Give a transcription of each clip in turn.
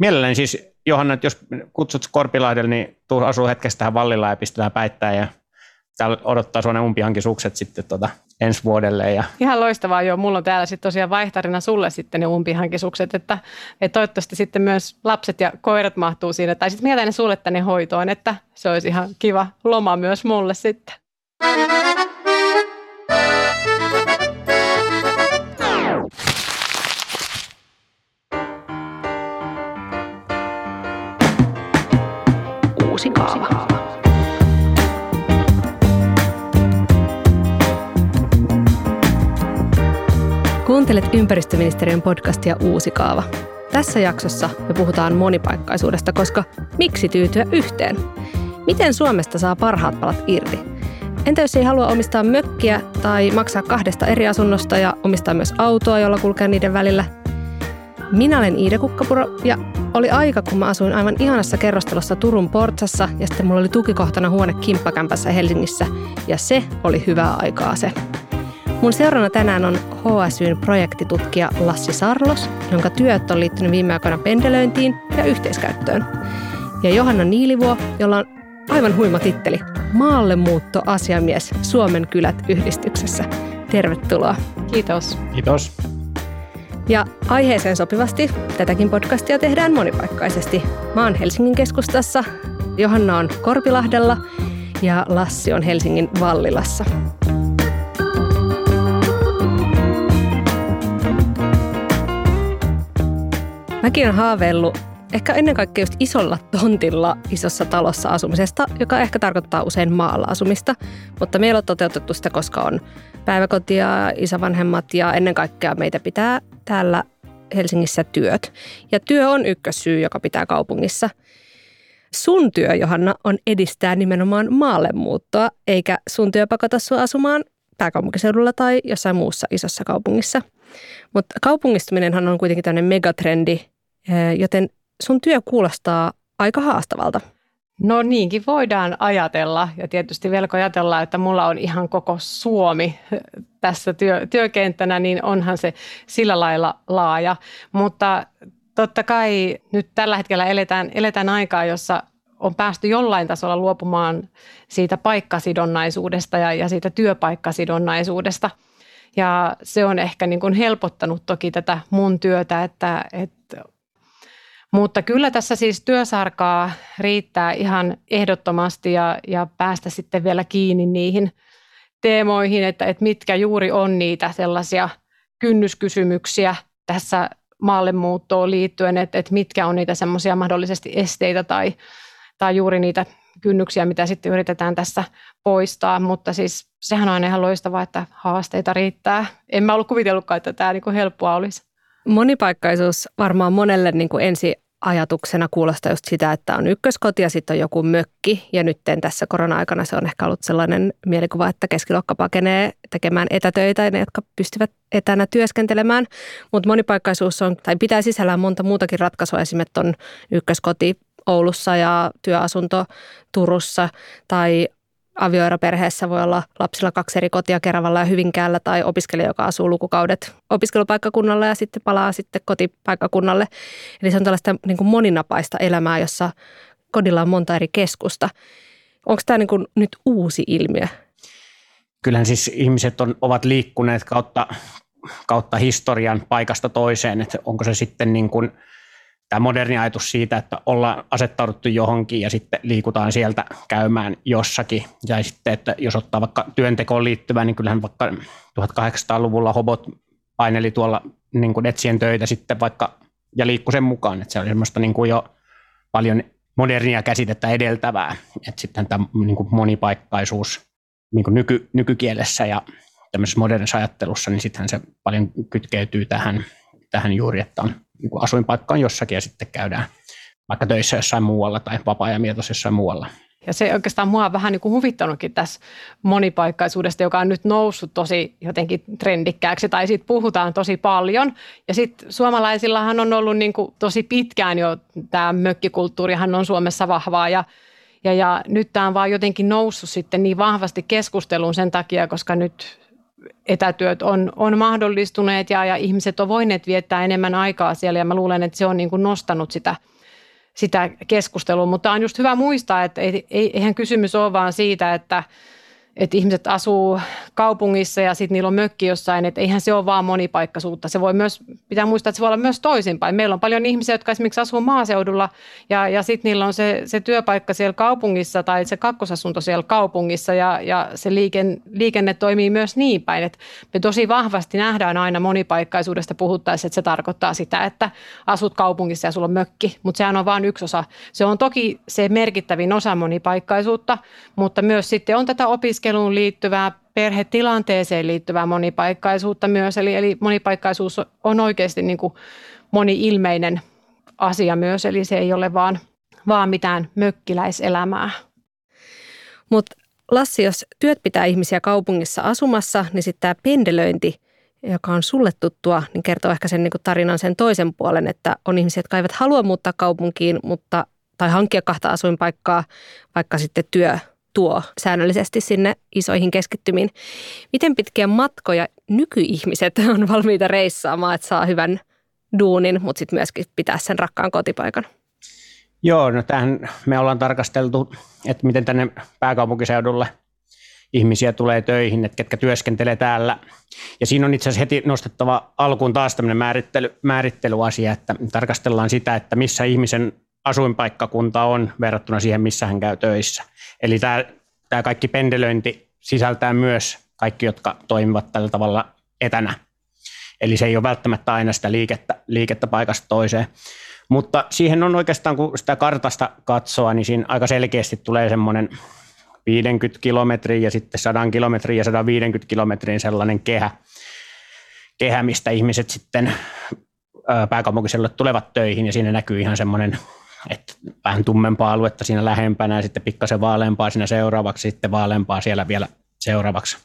Mielelläni siis, Johanna, jos kutsut Korpilahdelle, niin tuu asuu hetkestä tähän Vallilla ja pistetään päittää ja täällä odottaa sinua ne umpihankisukset sitten tota, ensi vuodelle. Ja... Ihan loistavaa, joo. Mulla on täällä sitten tosiaan vaihtarina sulle sitten ne umpihankisukset, että, että toivottavasti sitten myös lapset ja koirat mahtuu siinä. Tai sitten ne sulle tänne hoitoon, että se olisi ihan kiva loma myös mulle sitten. Uusi kaava. Kuuntelet ympäristöministeriön podcastia Uusi kaava. Tässä jaksossa me puhutaan monipaikkaisuudesta, koska miksi tyytyä yhteen? Miten Suomesta saa parhaat palat irti? Entä jos ei halua omistaa mökkiä tai maksaa kahdesta eri asunnosta ja omistaa myös autoa, jolla kulkee niiden välillä? Minä olen Iida Kukkapuro ja oli aika, kun mä asuin aivan ihanassa kerrostalossa Turun Portsassa ja sitten mulla oli tukikohtana huone Kimppakämpässä Helsingissä ja se oli hyvää aikaa se. Mun seurana tänään on HSYn projektitutkija Lassi Sarlos, jonka työt on liittynyt viime aikoina pendelöintiin ja yhteiskäyttöön. Ja Johanna Niilivuo, jolla on aivan huima titteli, maallemuuttoasiamies Suomen kylät yhdistyksessä. Tervetuloa. Kiitos. Kiitos. Ja aiheeseen sopivasti tätäkin podcastia tehdään monipaikkaisesti. Mä oon Helsingin keskustassa, Johanna on Korpilahdella ja Lassi on Helsingin Vallilassa. Mäkin olen haaveillut ehkä ennen kaikkea just isolla tontilla isossa talossa asumisesta, joka ehkä tarkoittaa usein maalla asumista, mutta meillä on toteutettu sitä, koska on päiväkotia, isovanhemmat ja ennen kaikkea meitä pitää täällä Helsingissä työt. Ja työ on ykkössyy, joka pitää kaupungissa. Sun työ, Johanna, on edistää nimenomaan maalle muuttoa, eikä sun työ pakota sua asumaan pääkaupunkiseudulla tai jossain muussa isossa kaupungissa. Mutta kaupungistuminenhan on kuitenkin tämmöinen megatrendi, joten sun työ kuulostaa aika haastavalta. No niinkin voidaan ajatella ja tietysti velko ajatella, että mulla on ihan koko Suomi tässä työ, työkenttänä, niin onhan se sillä lailla laaja. Mutta totta kai nyt tällä hetkellä eletään, eletään aikaa, jossa on päästy jollain tasolla luopumaan siitä paikkasidonnaisuudesta ja, ja siitä työpaikkasidonnaisuudesta. Ja se on ehkä niin kuin helpottanut toki tätä mun työtä, että, että mutta kyllä tässä siis työsarkaa riittää ihan ehdottomasti ja, ja päästä sitten vielä kiinni niihin teemoihin, että, että mitkä juuri on niitä sellaisia kynnyskysymyksiä tässä maallemuuttoon liittyen, että, että mitkä on niitä semmoisia mahdollisesti esteitä tai, tai juuri niitä kynnyksiä, mitä sitten yritetään tässä poistaa, mutta siis sehän on ihan loistavaa, että haasteita riittää. En mä ollut kuvitellutkaan, että tämä niin helppoa olisi. Monipaikkaisuus varmaan monelle niin kuin ensi ajatuksena kuulostaa just sitä, että on ykköskoti ja sitten on joku mökki. Ja nyt tässä korona-aikana se on ehkä ollut sellainen mielikuva, että keskiluokka pakenee tekemään etätöitä, ne, jotka pystyvät etänä työskentelemään. Mutta monipaikkaisuus on, tai pitää sisällään monta muutakin ratkaisua. Esimerkiksi on ykköskoti Oulussa ja työasunto Turussa tai avioeroperheessä voi olla lapsilla kaksi eri kotia Keravalla ja Hyvinkäällä tai opiskelija, joka asuu lukukaudet opiskelupaikkakunnalla ja sitten palaa sitten kotipaikkakunnalle. Eli se on tällaista niin kuin moninapaista elämää, jossa kodilla on monta eri keskusta. Onko tämä niin kuin nyt uusi ilmiö? Kyllähän siis ihmiset on, ovat liikkuneet kautta, kautta historian paikasta toiseen, että onko se sitten niin kuin – tämä moderni ajatus siitä, että ollaan asettauduttu johonkin ja sitten liikutaan sieltä käymään jossakin. Ja sitten, että jos ottaa vaikka työntekoon liittyvää, niin kyllähän vaikka 1800-luvulla hobot paineli tuolla niin kuin etsien töitä sitten vaikka ja liikku sen mukaan. Että se oli semmoista niin kuin jo paljon modernia käsitettä edeltävää. Että sitten tämä niin kuin monipaikkaisuus niin kuin nyky, nykykielessä ja tämmöisessä modernissa ajattelussa, niin sittenhän se paljon kytkeytyy tähän, tähän juuri, että on niin kuin asuinpaikka on jossakin ja sitten käydään vaikka töissä jossain muualla tai vapaa-ajan jossain muualla. Ja se oikeastaan mua on vähän niin kuin huvittanutkin tässä monipaikkaisuudesta, joka on nyt noussut tosi jotenkin trendikkääksi tai siitä puhutaan tosi paljon. Ja sitten suomalaisillahan on ollut niin kuin tosi pitkään jo tämä mökkikulttuurihan on Suomessa vahvaa ja ja, ja nyt tämä on vaan jotenkin noussut sitten niin vahvasti keskusteluun sen takia, koska nyt etätyöt on, on mahdollistuneet ja, ja ihmiset on voineet viettää enemmän aikaa siellä ja mä luulen, että se on niin kuin nostanut sitä, sitä keskustelua. Mutta on just hyvä muistaa, että eihän kysymys ole vaan siitä, että – että ihmiset asuu kaupungissa ja sitten niillä on mökki jossain, että eihän se ole vaan monipaikkaisuutta. Se voi myös, pitää muistaa, että se voi olla myös toisinpäin. Meillä on paljon ihmisiä, jotka esimerkiksi asuu maaseudulla ja, ja sitten niillä on se, se työpaikka siellä kaupungissa tai se kakkosasunto siellä kaupungissa ja, ja se liiken, liikenne toimii myös niin päin, että me tosi vahvasti nähdään aina monipaikkaisuudesta puhuttaessa, että se tarkoittaa sitä, että asut kaupungissa ja sulla on mökki, mutta sehän on vain yksi osa. Se on toki se merkittävin osa monipaikkaisuutta, mutta myös sitten on tätä opiskelua opiskeluun liittyvää, perhetilanteeseen liittyvää monipaikkaisuutta myös. Eli, eli monipaikkaisuus on oikeasti niin kuin moni-ilmeinen asia myös, eli se ei ole vaan, vaan mitään mökkiläiselämää. Mutta Lassi, jos työt pitää ihmisiä kaupungissa asumassa, niin sitten tämä pendelöinti, joka on sulle tuttua, niin kertoo ehkä sen niin kuin tarinan sen toisen puolen, että on ihmisiä, jotka eivät halua muuttaa kaupunkiin, mutta tai hankkia kahta asuinpaikkaa, vaikka sitten työ tuo säännöllisesti sinne isoihin keskittymiin. Miten pitkiä matkoja nykyihmiset on valmiita reissaamaan, että saa hyvän duunin, mutta sitten myöskin pitää sen rakkaan kotipaikan? Joo, no tähän me ollaan tarkasteltu, että miten tänne pääkaupunkiseudulle ihmisiä tulee töihin, että ketkä työskentelee täällä. Ja siinä on itse asiassa heti nostettava alkuun taas tämmöinen määrittely, määrittelyasia, että tarkastellaan sitä, että missä ihmisen asuinpaikkakunta on verrattuna siihen, missä hän käy töissä. Eli tämä, tämä kaikki pendelöinti sisältää myös kaikki, jotka toimivat tällä tavalla etänä. Eli se ei ole välttämättä aina sitä liikettä, liikettä paikasta toiseen. Mutta siihen on oikeastaan, kun sitä kartasta katsoo, niin siinä aika selkeästi tulee semmoinen 50 kilometriä ja sitten 100 kilometriä ja 150 kilometriä sellainen kehä, kehä, mistä ihmiset sitten pääkaupunkiseudulle tulevat töihin ja siinä näkyy ihan semmoinen että vähän tummempaa aluetta siinä lähempänä ja sitten pikkasen vaaleampaa siinä seuraavaksi, sitten vaaleampaa siellä vielä seuraavaksi.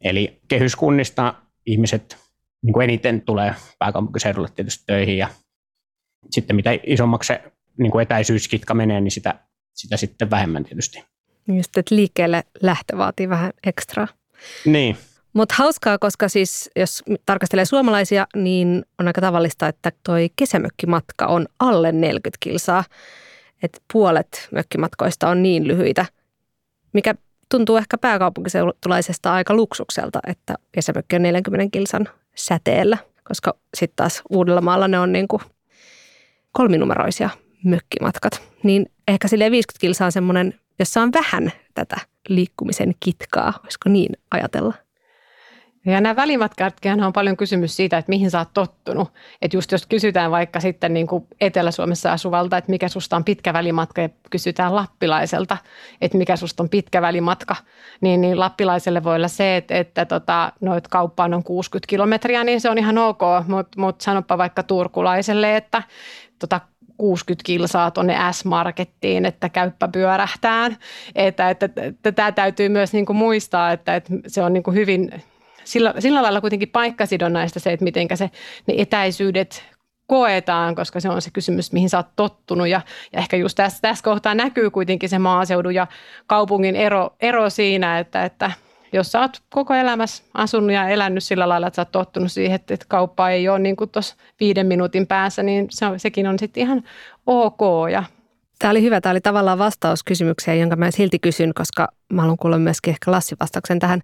Eli kehyskunnista ihmiset niin kuin eniten tulee pääkaupunkiseudulle tietysti töihin ja sitten mitä isommaksi se niin kuin etäisyyskitka menee, niin sitä, sitä sitten vähemmän tietysti. Just, että liikkeelle lähtö vaatii vähän ekstraa. Niin. Mutta hauskaa, koska siis jos tarkastelee suomalaisia, niin on aika tavallista, että toi kesämökkimatka on alle 40 kilsaa. Että puolet mökkimatkoista on niin lyhyitä, mikä tuntuu ehkä pääkaupunkiseutulaisesta aika luksukselta, että kesämökki on 40 kilsan säteellä, koska sitten taas Uudellamaalla ne on niin kuin kolminumeroisia mökkimatkat. Niin ehkä sille 50 kilsaa on semmoinen, jossa on vähän tätä liikkumisen kitkaa, olisiko niin ajatella? Ja nämä välimatkatkin on paljon kysymys siitä, että mihin sä oot tottunut. Että just jos kysytään vaikka sitten niin kuin Etelä-Suomessa asuvalta, että mikä susta on pitkä välimatka ja kysytään lappilaiselta, että mikä susta on pitkä välimatka, niin, niin lappilaiselle voi olla se, että, että tota, noit kauppaan on 60 kilometriä, niin se on ihan ok, mutta mut sanoppa vaikka turkulaiselle, että tota, 60 kilsaa tuonne S-markettiin, että käyppä pyörähtään. Että, että, että, että tämä täytyy myös niin kuin muistaa, että, että se on niin kuin hyvin sillä, sillä lailla kuitenkin paikkasidonnaista se, että miten se, ne etäisyydet koetaan, koska se on se kysymys, mihin sä oot tottunut. Ja, ja ehkä just tässä, tässä kohtaa näkyy kuitenkin se maaseudun ja kaupungin ero, ero siinä, että, että jos sä oot koko elämässä asunut ja elänyt sillä lailla, että sä oot tottunut siihen, että, että kauppa ei ole niin kuin tuossa viiden minuutin päässä, niin se on, sekin on sitten ihan ok. Ja Tämä oli hyvä. Tämä oli tavallaan vastaus kysymykseen, jonka mä silti kysyn, koska mä haluan kuulla myöskin ehkä Lassi vastauksen tähän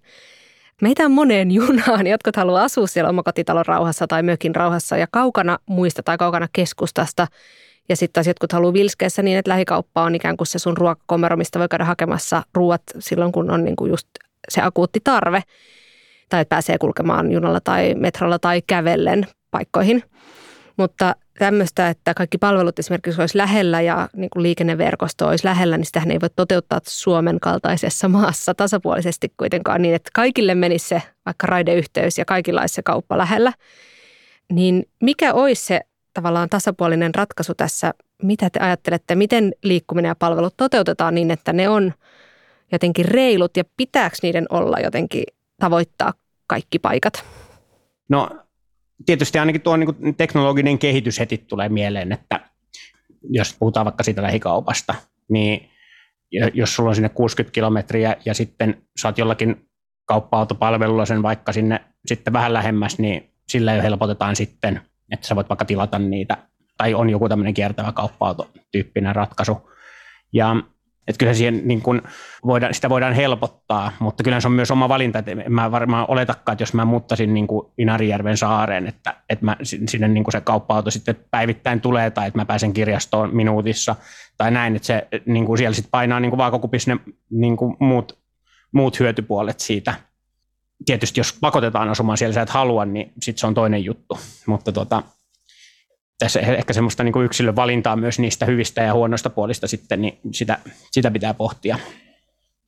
Meitä on moneen junaan. Jotkut haluaa asua siellä omakotitalon rauhassa tai mökin rauhassa ja kaukana muista tai kaukana keskustasta. Ja sitten taas jotkut haluaa vilskeessä niin, että lähikauppa on ikään kuin se sun ruokakomero, mistä voi käydä hakemassa ruuat silloin, kun on niin kuin just se akuutti tarve. Tai että pääsee kulkemaan junalla tai metrolla tai kävellen paikkoihin. Mutta tämmöistä, että kaikki palvelut esimerkiksi olisi lähellä ja niin kuin liikenneverkosto olisi lähellä, niin sitähän ei voi toteuttaa Suomen kaltaisessa maassa tasapuolisesti kuitenkaan niin, että kaikille menisi se vaikka raideyhteys ja kaikilla olisi se kauppa lähellä. Niin mikä olisi se tavallaan tasapuolinen ratkaisu tässä? Mitä te ajattelette, miten liikkuminen ja palvelut toteutetaan niin, että ne on jotenkin reilut ja pitääkö niiden olla jotenkin tavoittaa kaikki paikat? No tietysti ainakin tuo niin teknologinen kehitys heti tulee mieleen, että jos puhutaan vaikka siitä lähikaupasta, niin jos sulla on sinne 60 kilometriä ja sitten oot jollakin kauppa-autopalvelulla sen vaikka sinne sitten vähän lähemmäs, niin sillä jo helpotetaan sitten, että sä voit vaikka tilata niitä, tai on joku tämmöinen kiertävä kauppa-autotyyppinen ratkaisu. Ja että kyllä siihen niin kuin voidaan, sitä voidaan helpottaa, mutta kyllä se on myös oma valinta, että en mä varmaan oletakaan, että jos mä muuttaisin niin kuin Inarijärven saareen, että, että mä, sinne niin kuin se kauppa-auto sitten päivittäin tulee tai että mä pääsen kirjastoon minuutissa tai näin, että se niin kuin siellä sitten painaa niin kuin vaakakupissa ne niin kuin muut, muut hyötypuolet siitä. Tietysti jos pakotetaan asumaan siellä, sä et halua, niin sitten se on toinen juttu, mutta tota, tässä ehkä semmoista niin yksilön valintaa myös niistä hyvistä ja huonoista puolista sitten, niin sitä, sitä pitää pohtia.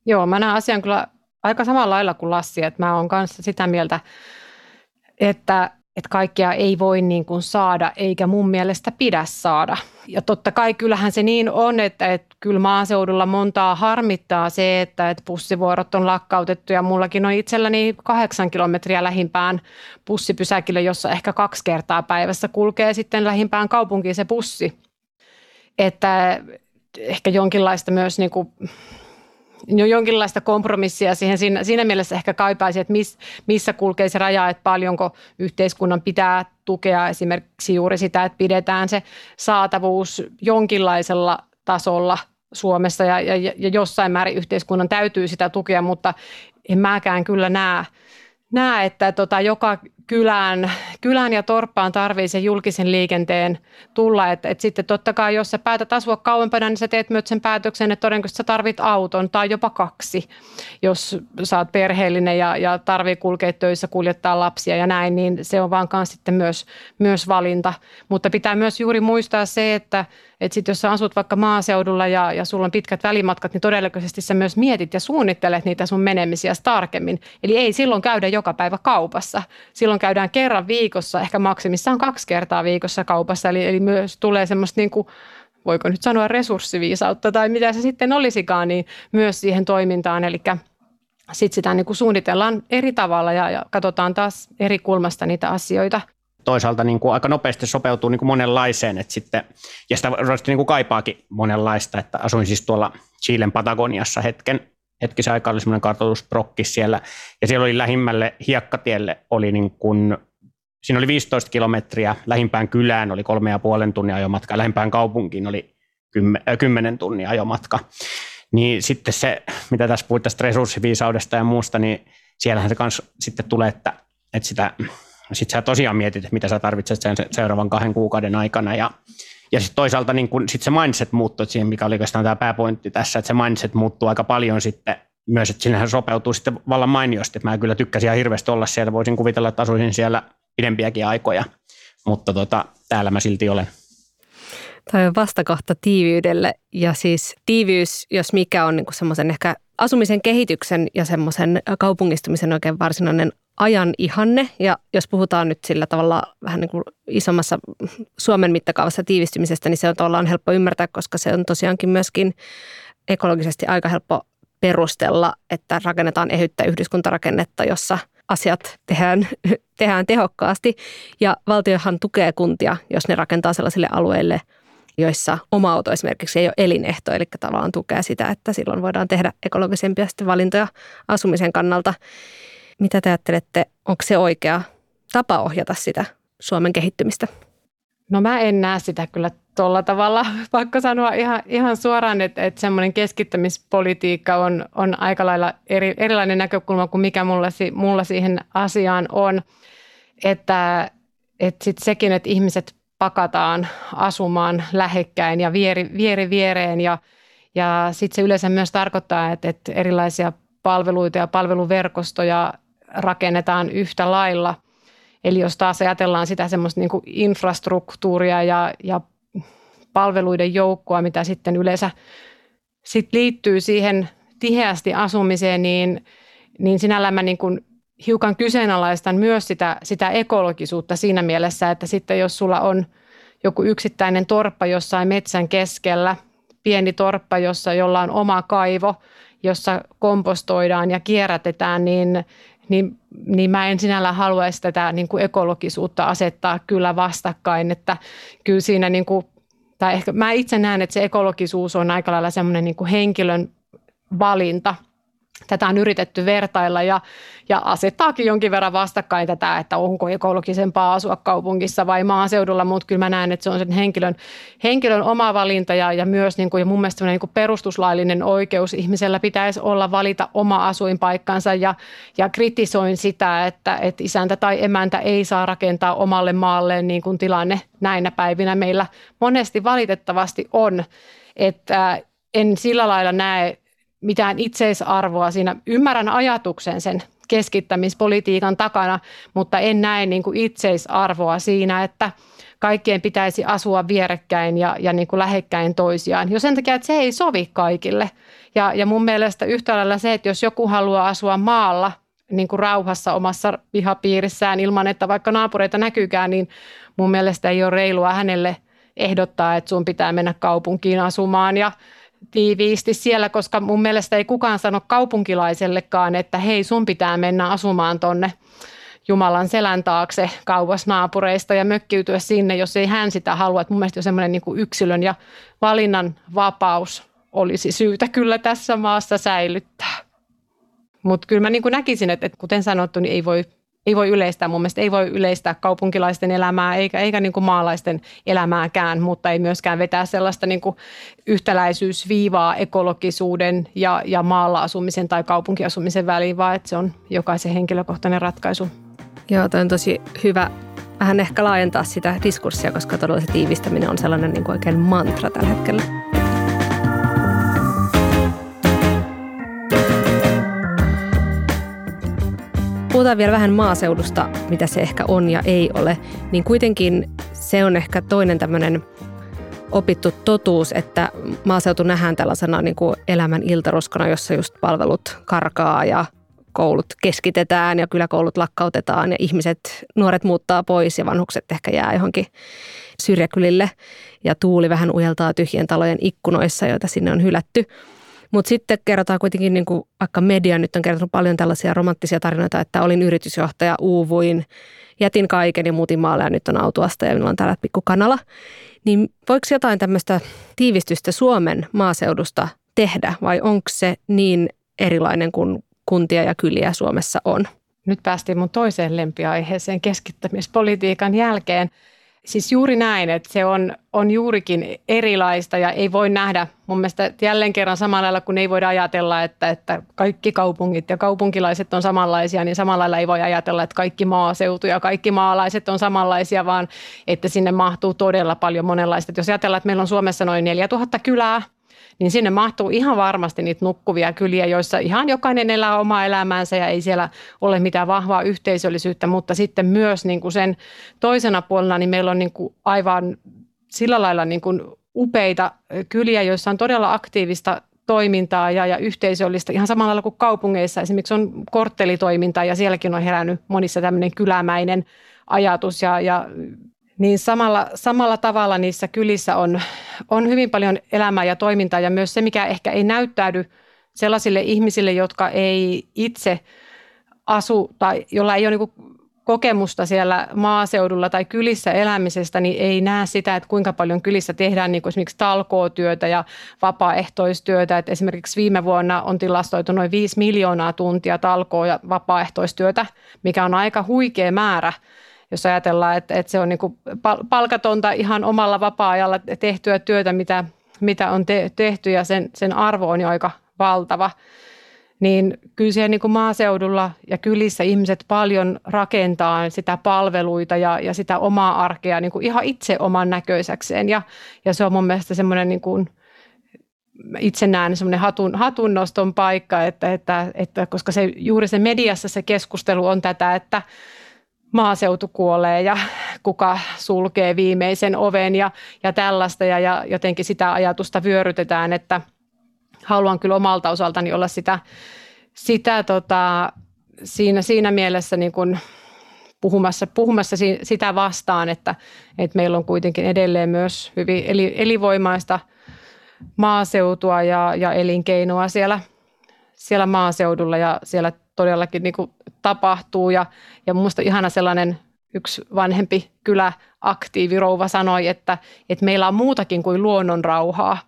Joo, mä näen asian kyllä aika samalla lailla kuin Lassi, että mä oon kanssa sitä mieltä, että että kaikkea ei voi niin kuin saada, eikä mun mielestä pidä saada. Ja totta kai kyllähän se niin on, että, että kyllä maaseudulla montaa harmittaa se, että, että bussivuorot on lakkautettu ja mullakin on itselläni kahdeksan kilometriä lähimpään bussipysäkille, jossa ehkä kaksi kertaa päivässä kulkee sitten lähimpään kaupunkiin se bussi. Että ehkä jonkinlaista myös niin kuin jo jonkinlaista kompromissia siihen. Siinä, siinä mielessä ehkä kaipaisi, että miss, missä kulkee se raja, että paljonko yhteiskunnan pitää tukea esimerkiksi juuri sitä, että pidetään se saatavuus jonkinlaisella tasolla Suomessa ja, ja, ja jossain määrin yhteiskunnan täytyy sitä tukea, mutta en mäkään kyllä näe, näe että tota, joka kylään, kylään ja torppaan tarvii sen julkisen liikenteen tulla. Et, et sitten totta kai, jos sä päätät asua kauempana, niin sä teet myös sen päätöksen, että todennäköisesti sä tarvit auton tai jopa kaksi. Jos sä oot perheellinen ja, ja tarvii kulkea töissä, kuljettaa lapsia ja näin, niin se on vaan sitten myös, myös valinta. Mutta pitää myös juuri muistaa se, että että sitten jos sä asut vaikka maaseudulla ja, ja sulla on pitkät välimatkat, niin todennäköisesti sä myös mietit ja suunnittelet niitä sun menemisiä tarkemmin. Eli ei silloin käydä joka päivä kaupassa. Silloin käydään kerran viikossa, ehkä maksimissaan kaksi kertaa viikossa kaupassa. Eli, eli myös tulee semmoista niin kuin, voiko nyt sanoa resurssiviisautta tai mitä se sitten olisikaan, niin myös siihen toimintaan. Eli sitten sitä niin kuin suunnitellaan eri tavalla ja, ja katsotaan taas eri kulmasta niitä asioita – toisaalta niin kuin aika nopeasti sopeutuu niin kuin monenlaiseen, että sitten, ja sitä niin kuin kaipaakin monenlaista, että asuin siis tuolla Chilen Patagoniassa hetken, hetkisen aikaa oli semmoinen kartoitusprokki siellä, ja siellä oli lähimmälle hiekkatielle oli niin kuin, siinä oli 15 kilometriä, lähimpään kylään oli kolme ja puolen tunnin ajomatka, lähimpään kaupunkiin oli 10 tunnin ajomatka. Niin sitten se, mitä tässä puhuit tästä resurssiviisaudesta ja muusta, niin siellähän se kanssa sitten tulee, että, että sitä sitten sä tosiaan mietit, mitä sä tarvitset sen seuraavan kahden kuukauden aikana ja ja sitten toisaalta niin kun, sit se mindset muuttui siihen, mikä oli oikeastaan tämä pääpointti tässä, että se mindset muuttuu aika paljon sitten myös, että sinnehän sopeutuu sitten vallan mainiosti. Mä kyllä tykkäsin ihan hirveästi olla siellä, voisin kuvitella, että asuisin siellä pidempiäkin aikoja, mutta tota, täällä mä silti olen. Tämä on vastakohta tiiviydelle ja siis tiiviys, jos mikä on niin semmoisen ehkä asumisen kehityksen ja semmoisen kaupungistumisen oikein varsinainen ajan ihanne. Ja jos puhutaan nyt sillä tavalla vähän niin kuin isommassa Suomen mittakaavassa tiivistymisestä, niin se on tavallaan helppo ymmärtää, koska se on tosiaankin myöskin ekologisesti aika helppo perustella, että rakennetaan ehyttä yhdyskuntarakennetta, jossa asiat tehdään, tehdään tehokkaasti. Ja valtiohan tukee kuntia, jos ne rakentaa sellaisille alueille, joissa oma auto esimerkiksi ei ole elinehto, eli tavallaan tukee sitä, että silloin voidaan tehdä ekologisempia valintoja asumisen kannalta. Mitä te ajattelette, onko se oikea tapa ohjata sitä Suomen kehittymistä? No mä en näe sitä kyllä tuolla tavalla. Pakko sanoa ihan, ihan suoraan, että, että semmoinen keskittämispolitiikka on, on aika lailla eri, erilainen näkökulma kuin mikä mulla, mulla siihen asiaan on. Että, että sit sekin, että ihmiset pakataan asumaan lähekkäin ja vieri, vieri viereen ja, ja sitten se yleensä myös tarkoittaa, että, että erilaisia palveluita ja palveluverkostoja rakennetaan yhtä lailla. Eli jos taas ajatellaan sitä semmoista niin infrastruktuuria ja, ja palveluiden joukkoa, mitä sitten yleensä sit liittyy siihen tiheästi asumiseen, niin, niin sinällään mä niin kuin hiukan kyseenalaistan myös sitä, sitä ekologisuutta siinä mielessä, että sitten jos sulla on joku yksittäinen torppa jossain metsän keskellä, pieni torppa, jossa jolla on oma kaivo, jossa kompostoidaan ja kierrätetään, niin niin, niin mä en sinällään haluaisi tätä niin kuin ekologisuutta asettaa kyllä vastakkain, että kyllä siinä niin kuin, tai ehkä mä itse näen, että se ekologisuus on aika lailla semmoinen niin kuin henkilön valinta, tätä on yritetty vertailla ja, ja asettaakin jonkin verran vastakkain tätä, että onko ekologisempaa asua kaupungissa vai maaseudulla, mutta kyllä mä näen, että se on sen henkilön, henkilön oma valinta ja, ja myös niin kuin, ja mun mielestä niin kuin perustuslaillinen oikeus ihmisellä pitäisi olla valita oma asuinpaikkansa ja, ja kritisoin sitä, että, että isäntä tai emäntä ei saa rakentaa omalle maalleen niin kuin tilanne näinä päivinä. Meillä monesti valitettavasti on, että en sillä lailla näe mitään itseisarvoa siinä. Ymmärrän ajatuksen sen keskittämispolitiikan takana, mutta en näe niin kuin itseisarvoa siinä, että kaikkien pitäisi asua vierekkäin ja, ja niin kuin lähekkäin toisiaan. Jo sen takia, että se ei sovi kaikille. Ja, ja mun mielestä yhtä lailla se, että jos joku haluaa asua maalla niin kuin rauhassa omassa pihapiirissään ilman, että vaikka naapureita näkyykään, niin mun mielestä ei ole reilua hänelle ehdottaa, että sun pitää mennä kaupunkiin asumaan ja tiiviisti siellä, koska mun mielestä ei kukaan sano kaupunkilaisellekaan, että hei sun pitää mennä asumaan tonne Jumalan selän taakse kauas naapureista ja mökkiytyä sinne, jos ei hän sitä halua. Että mun mielestä jo semmoinen niin yksilön ja valinnan vapaus olisi syytä kyllä tässä maassa säilyttää. Mutta kyllä mä niin näkisin, että, että kuten sanottu, niin ei voi ei voi yleistää, mun mielestä ei voi yleistää kaupunkilaisten elämää eikä, eikä niin kuin maalaisten elämääkään, mutta ei myöskään vetää sellaista niin kuin yhtäläisyysviivaa ekologisuuden ja, ja maalla asumisen tai kaupunkiasumisen väliin, vaan että se on jokaisen henkilökohtainen ratkaisu. Joo, toi on tosi hyvä vähän ehkä laajentaa sitä diskurssia, koska todella se tiivistäminen on sellainen niin kuin oikein mantra tällä hetkellä. Puhutaan vielä vähän maaseudusta, mitä se ehkä on ja ei ole, niin kuitenkin se on ehkä toinen tämmöinen opittu totuus, että maaseutu nähdään tällaisena niin kuin elämän iltaroskona, jossa just palvelut karkaa ja koulut keskitetään ja kyläkoulut lakkautetaan ja ihmiset, nuoret muuttaa pois ja vanhukset ehkä jää johonkin syrjäkylille ja tuuli vähän ujeltaa tyhjien talojen ikkunoissa, joita sinne on hylätty. Mutta sitten kerrotaan kuitenkin, niin kuin vaikka media nyt on kertonut paljon tällaisia romanttisia tarinoita, että olin yritysjohtaja, uuvuin, jätin kaiken ja muutin maalle ja nyt on autoasta ja minulla on täällä pikku kanala. Niin voiko jotain tämmöistä tiivistystä Suomen maaseudusta tehdä vai onko se niin erilainen kuin kuntia ja kyliä Suomessa on? Nyt päästiin mun toiseen lempiaiheeseen keskittämispolitiikan jälkeen. Siis juuri näin, että se on, on juurikin erilaista ja ei voi nähdä mun mielestä jälleen kerran samalla lailla, kun ei voida ajatella, että, että kaikki kaupungit ja kaupunkilaiset on samanlaisia, niin samalla lailla ei voi ajatella, että kaikki maaseutu ja kaikki maalaiset on samanlaisia, vaan että sinne mahtuu todella paljon monenlaista. Että jos ajatellaan, että meillä on Suomessa noin 4000 kylää, niin sinne mahtuu ihan varmasti niitä nukkuvia kyliä, joissa ihan jokainen elää omaa elämäänsä ja ei siellä ole mitään vahvaa yhteisöllisyyttä, mutta sitten myös niin kuin sen toisena puolena niin meillä on niin kuin aivan sillä lailla niin kuin upeita kyliä, joissa on todella aktiivista toimintaa ja, ja yhteisöllistä ihan samalla lailla kuin kaupungeissa. Esimerkiksi on korttelitoimintaa ja sielläkin on herännyt monissa tämmöinen kylämäinen ajatus ja, ja niin samalla, samalla tavalla niissä kylissä on, on hyvin paljon elämää ja toimintaa ja myös se, mikä ehkä ei näyttäydy sellaisille ihmisille, jotka ei itse asu tai jolla ei ole niin kokemusta siellä maaseudulla tai kylissä elämisestä, niin ei näe sitä, että kuinka paljon kylissä tehdään niin kuin esimerkiksi talkootyötä ja vapaaehtoistyötä. Että esimerkiksi viime vuonna on tilastoitu noin 5 miljoonaa tuntia talkoo- ja vapaaehtoistyötä, mikä on aika huikea määrä jos ajatellaan, että, että se on niin kuin palkatonta ihan omalla vapaa-ajalla tehtyä työtä, mitä, mitä on te, tehty ja sen, sen arvo on jo aika valtava. Niin kyllä siellä niin kuin maaseudulla ja kylissä ihmiset paljon rakentaa sitä palveluita ja, ja sitä omaa arkea niin kuin ihan itse oman näköisekseen. Ja, ja se on mun mielestä semmoinen niin kuin, itse näen semmoinen hatun, hatunnoston paikka, että, että, että, koska se, juuri se mediassa se keskustelu on tätä, että maaseutu kuolee ja kuka sulkee viimeisen oven ja, ja tällaista. Ja, ja jotenkin sitä ajatusta vyörytetään, että haluan kyllä omalta osaltani olla sitä, sitä tota, siinä, siinä mielessä niin kuin puhumassa, puhumassa sitä vastaan, että, että meillä on kuitenkin edelleen myös hyvin elinvoimaista maaseutua ja, ja elinkeinoa siellä, siellä maaseudulla ja siellä todellakin niin kuin tapahtuu ja, ja minusta ihana sellainen yksi vanhempi kyläaktiivirouva sanoi, että, että meillä on muutakin kuin luonnon rauhaa.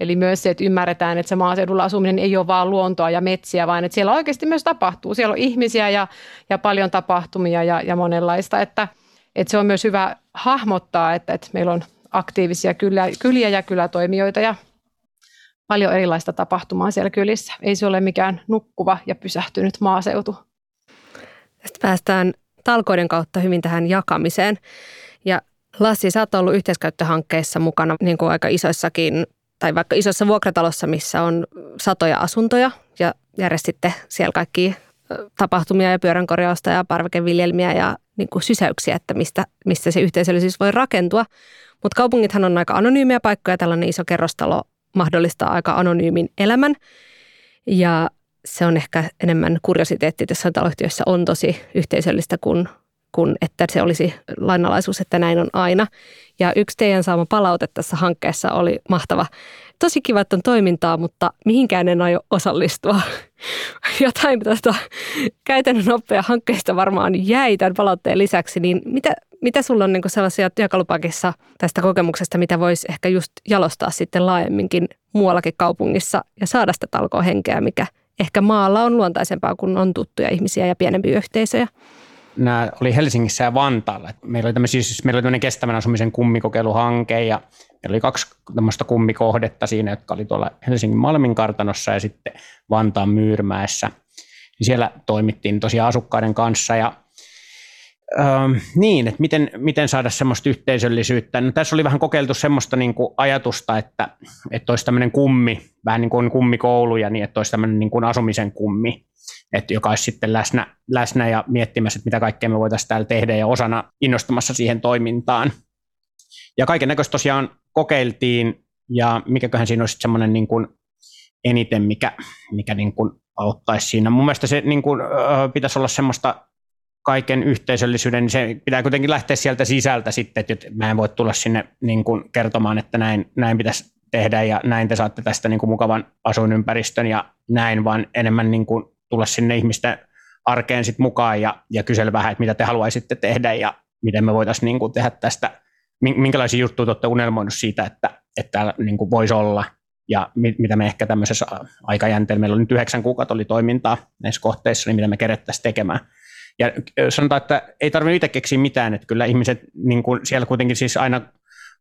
Eli myös se, että ymmärretään, että se maaseudulla asuminen ei ole vain luontoa ja metsiä, vaan että siellä oikeasti myös tapahtuu. Siellä on ihmisiä ja, ja paljon tapahtumia ja, ja monenlaista, että, että se on myös hyvä hahmottaa, että, että meillä on aktiivisia kyliä, kyliä ja kylätoimijoita ja paljon erilaista tapahtumaa siellä kylissä. Ei se ole mikään nukkuva ja pysähtynyt maaseutu. Tästä päästään talkoiden kautta hyvin tähän jakamiseen. Ja Lassi, sä oot ollut yhteiskäyttöhankkeissa mukana niin kuin aika isoissakin, tai vaikka isossa vuokratalossa, missä on satoja asuntoja ja järjestitte siellä kaikki tapahtumia ja pyöränkorjausta ja parvekeviljelmiä ja niin kuin sysäyksiä, että mistä, mistä se yhteisöllisyys voi rakentua. Mutta kaupungithan on aika anonyymiä paikkoja, tällainen iso kerrostalo mahdollistaa aika anonyymin elämän. Ja se on ehkä enemmän kuriositeetti, jossain taloyhtiössä on tosi yhteisöllistä kuin, kuin että se olisi lainalaisuus, että näin on aina. Ja yksi teidän saama palaute tässä hankkeessa oli mahtava. Tosi kiva, että on toimintaa, mutta mihinkään en aio osallistua. Jotain tästä käytännön oppia hankkeesta varmaan jäi tämän palautteen lisäksi, niin mitä, mitä sulla on niin sellaisia työkalupakissa tästä kokemuksesta, mitä voisi ehkä just jalostaa sitten laajemminkin muuallakin kaupungissa ja saada sitä talkoa henkeä, mikä ehkä maalla on luontaisempaa, kun on tuttuja ihmisiä ja pienempiä yhteisöjä? Nämä oli Helsingissä ja Vantaalla. Meillä oli, siis, meillä oli tämmöinen kestävän asumisen kummikokeiluhanke ja meillä oli kaksi tämmöistä kummikohdetta siinä, jotka oli tuolla Helsingin Malmin kartanossa ja sitten Vantaan Myyrmäessä. Siellä toimittiin tosiaan asukkaiden kanssa ja Ähm, niin, että miten, miten saada semmoista yhteisöllisyyttä. No, tässä oli vähän kokeiltu semmoista niin kuin ajatusta, että, että olisi tämmöinen kummi, vähän niin kuin kummikouluja, niin että olisi tämmöinen niin kuin asumisen kummi, että joka olisi sitten läsnä, läsnä ja miettimässä, että mitä kaikkea me voitaisiin täällä tehdä ja osana innostumassa siihen toimintaan. Ja kaiken näköistä tosiaan kokeiltiin, ja mikäköhän siinä olisi semmoinen niin kuin eniten, mikä, mikä niin kuin auttaisi siinä. Mun mielestä se niin kuin, pitäisi olla semmoista kaiken yhteisöllisyyden, niin se pitää kuitenkin lähteä sieltä sisältä sitten, että mä en voi tulla sinne niin kuin kertomaan, että näin, näin pitäisi tehdä ja näin te saatte tästä niin kuin mukavan asuinympäristön ja näin, vaan enemmän niin kuin tulla sinne ihmisten arkeen sit mukaan ja, ja kysellä vähän, että mitä te haluaisitte tehdä ja miten me voitaisiin niin tehdä tästä, minkälaisia juttuja olette unelmoinut siitä, että, että täällä niin voisi olla ja mitä me ehkä tämmöisessä aikajänteellä, meillä oli nyt yhdeksän kuukautta oli toimintaa näissä kohteissa, niin mitä me kerettäisiin tekemään. Ja sanotaan, että ei tarvitse itse keksiä mitään, että kyllä ihmiset niin kuin siellä kuitenkin siis aina